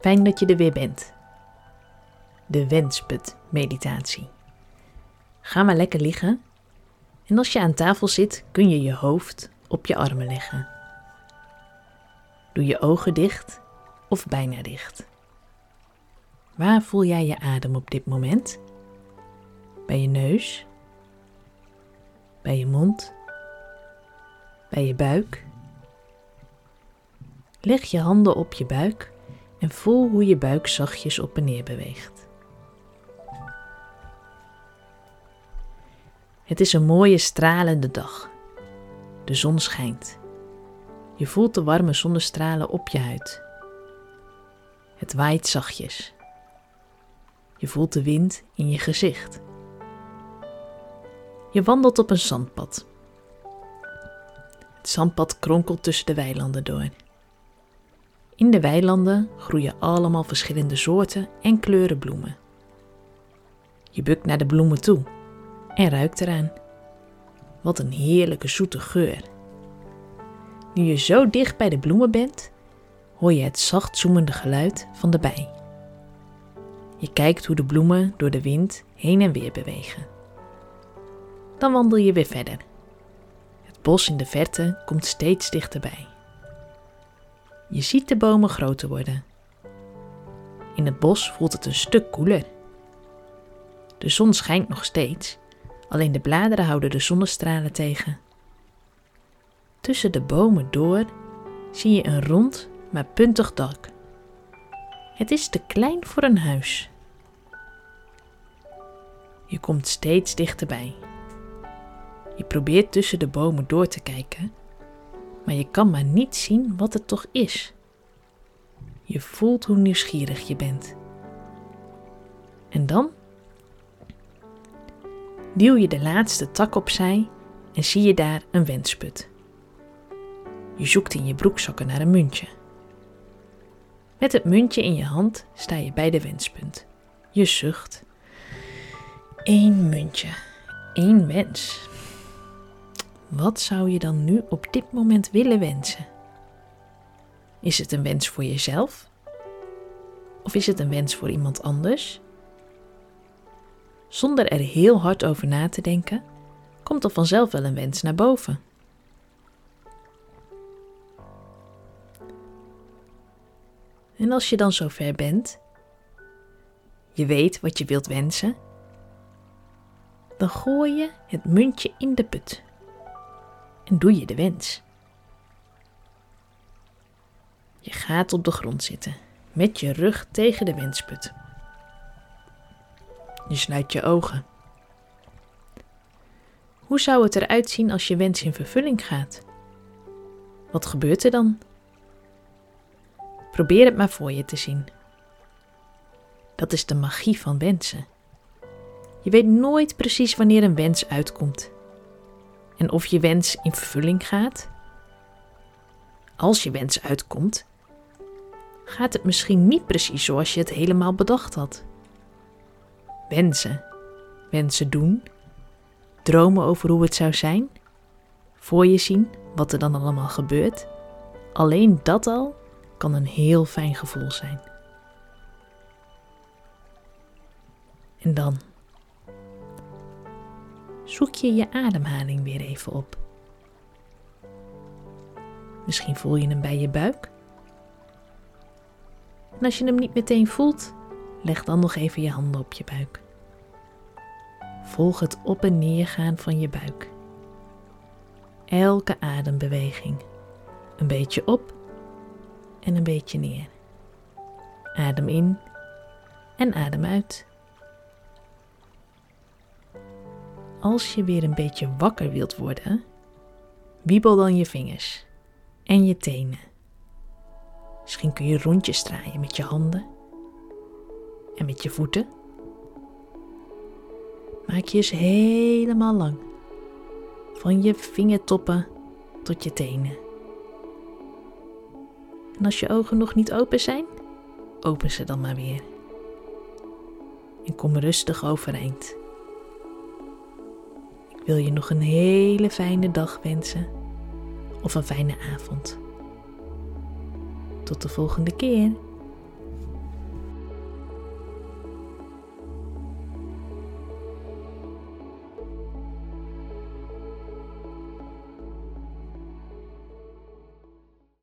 Fijn dat je er weer bent. De wensput meditatie. Ga maar lekker liggen en als je aan tafel zit kun je je hoofd op je armen leggen. Doe je ogen dicht of bijna dicht. Waar voel jij je adem op dit moment? Bij je neus? Bij je mond? Bij je buik? Leg je handen op je buik en voel hoe je buik zachtjes op en neer beweegt. Het is een mooie stralende dag. De zon schijnt. Je voelt de warme zonnestralen op je huid. Het waait zachtjes. Je voelt de wind in je gezicht. Je wandelt op een zandpad. Het zandpad kronkelt tussen de weilanden door. In de weilanden groeien allemaal verschillende soorten en kleuren bloemen. Je bukt naar de bloemen toe en ruikt eraan. Wat een heerlijke zoete geur. Nu je zo dicht bij de bloemen bent, hoor je het zacht zoemende geluid van de bij. Je kijkt hoe de bloemen door de wind heen en weer bewegen. Dan wandel je weer verder. Het bos in de verte komt steeds dichterbij. Je ziet de bomen groter worden. In het bos voelt het een stuk koeler. De zon schijnt nog steeds, alleen de bladeren houden de zonnestralen tegen. Tussen de bomen door zie je een rond, maar puntig dak. Het is te klein voor een huis. Je komt steeds dichterbij. Je probeert tussen de bomen door te kijken, maar je kan maar niet zien wat het toch is. Je voelt hoe nieuwsgierig je bent. En dan duw je de laatste tak opzij en zie je daar een wensput. Je zoekt in je broekzakken naar een muntje. Met het muntje in je hand sta je bij de wenspunt. Je zucht. Eén muntje, één wens. Wat zou je dan nu op dit moment willen wensen? Is het een wens voor jezelf? Of is het een wens voor iemand anders? Zonder er heel hard over na te denken, komt er vanzelf wel een wens naar boven. En als je dan zover bent, je weet wat je wilt wensen, dan gooi je het muntje in de put en doe je de wens. Je gaat op de grond zitten, met je rug tegen de wensput. Je sluit je ogen. Hoe zou het eruit zien als je wens in vervulling gaat? Wat gebeurt er dan? Probeer het maar voor je te zien. Dat is de magie van wensen. Je weet nooit precies wanneer een wens uitkomt en of je wens in vervulling gaat. Als je wens uitkomt, gaat het misschien niet precies zoals je het helemaal bedacht had. Wensen, wensen doen, dromen over hoe het zou zijn, voor je zien wat er dan allemaal gebeurt. Alleen dat al kan een heel fijn gevoel zijn. En dan zoek je je ademhaling weer even op. Misschien voel je hem bij je buik. En als je hem niet meteen voelt, leg dan nog even je handen op je buik. Volg het op en neer gaan van je buik. Elke adembeweging. Een beetje op en een beetje neer. Adem in en adem uit. Als je weer een beetje wakker wilt worden, wiebel dan je vingers en je tenen. Misschien kun je rondjes draaien met je handen en met je voeten. Maak je eens helemaal lang, van je vingertoppen tot je tenen. En als je ogen nog niet open zijn, open ze dan maar weer. En kom rustig overeind wil je nog een hele fijne dag wensen of een fijne avond. Tot de volgende keer.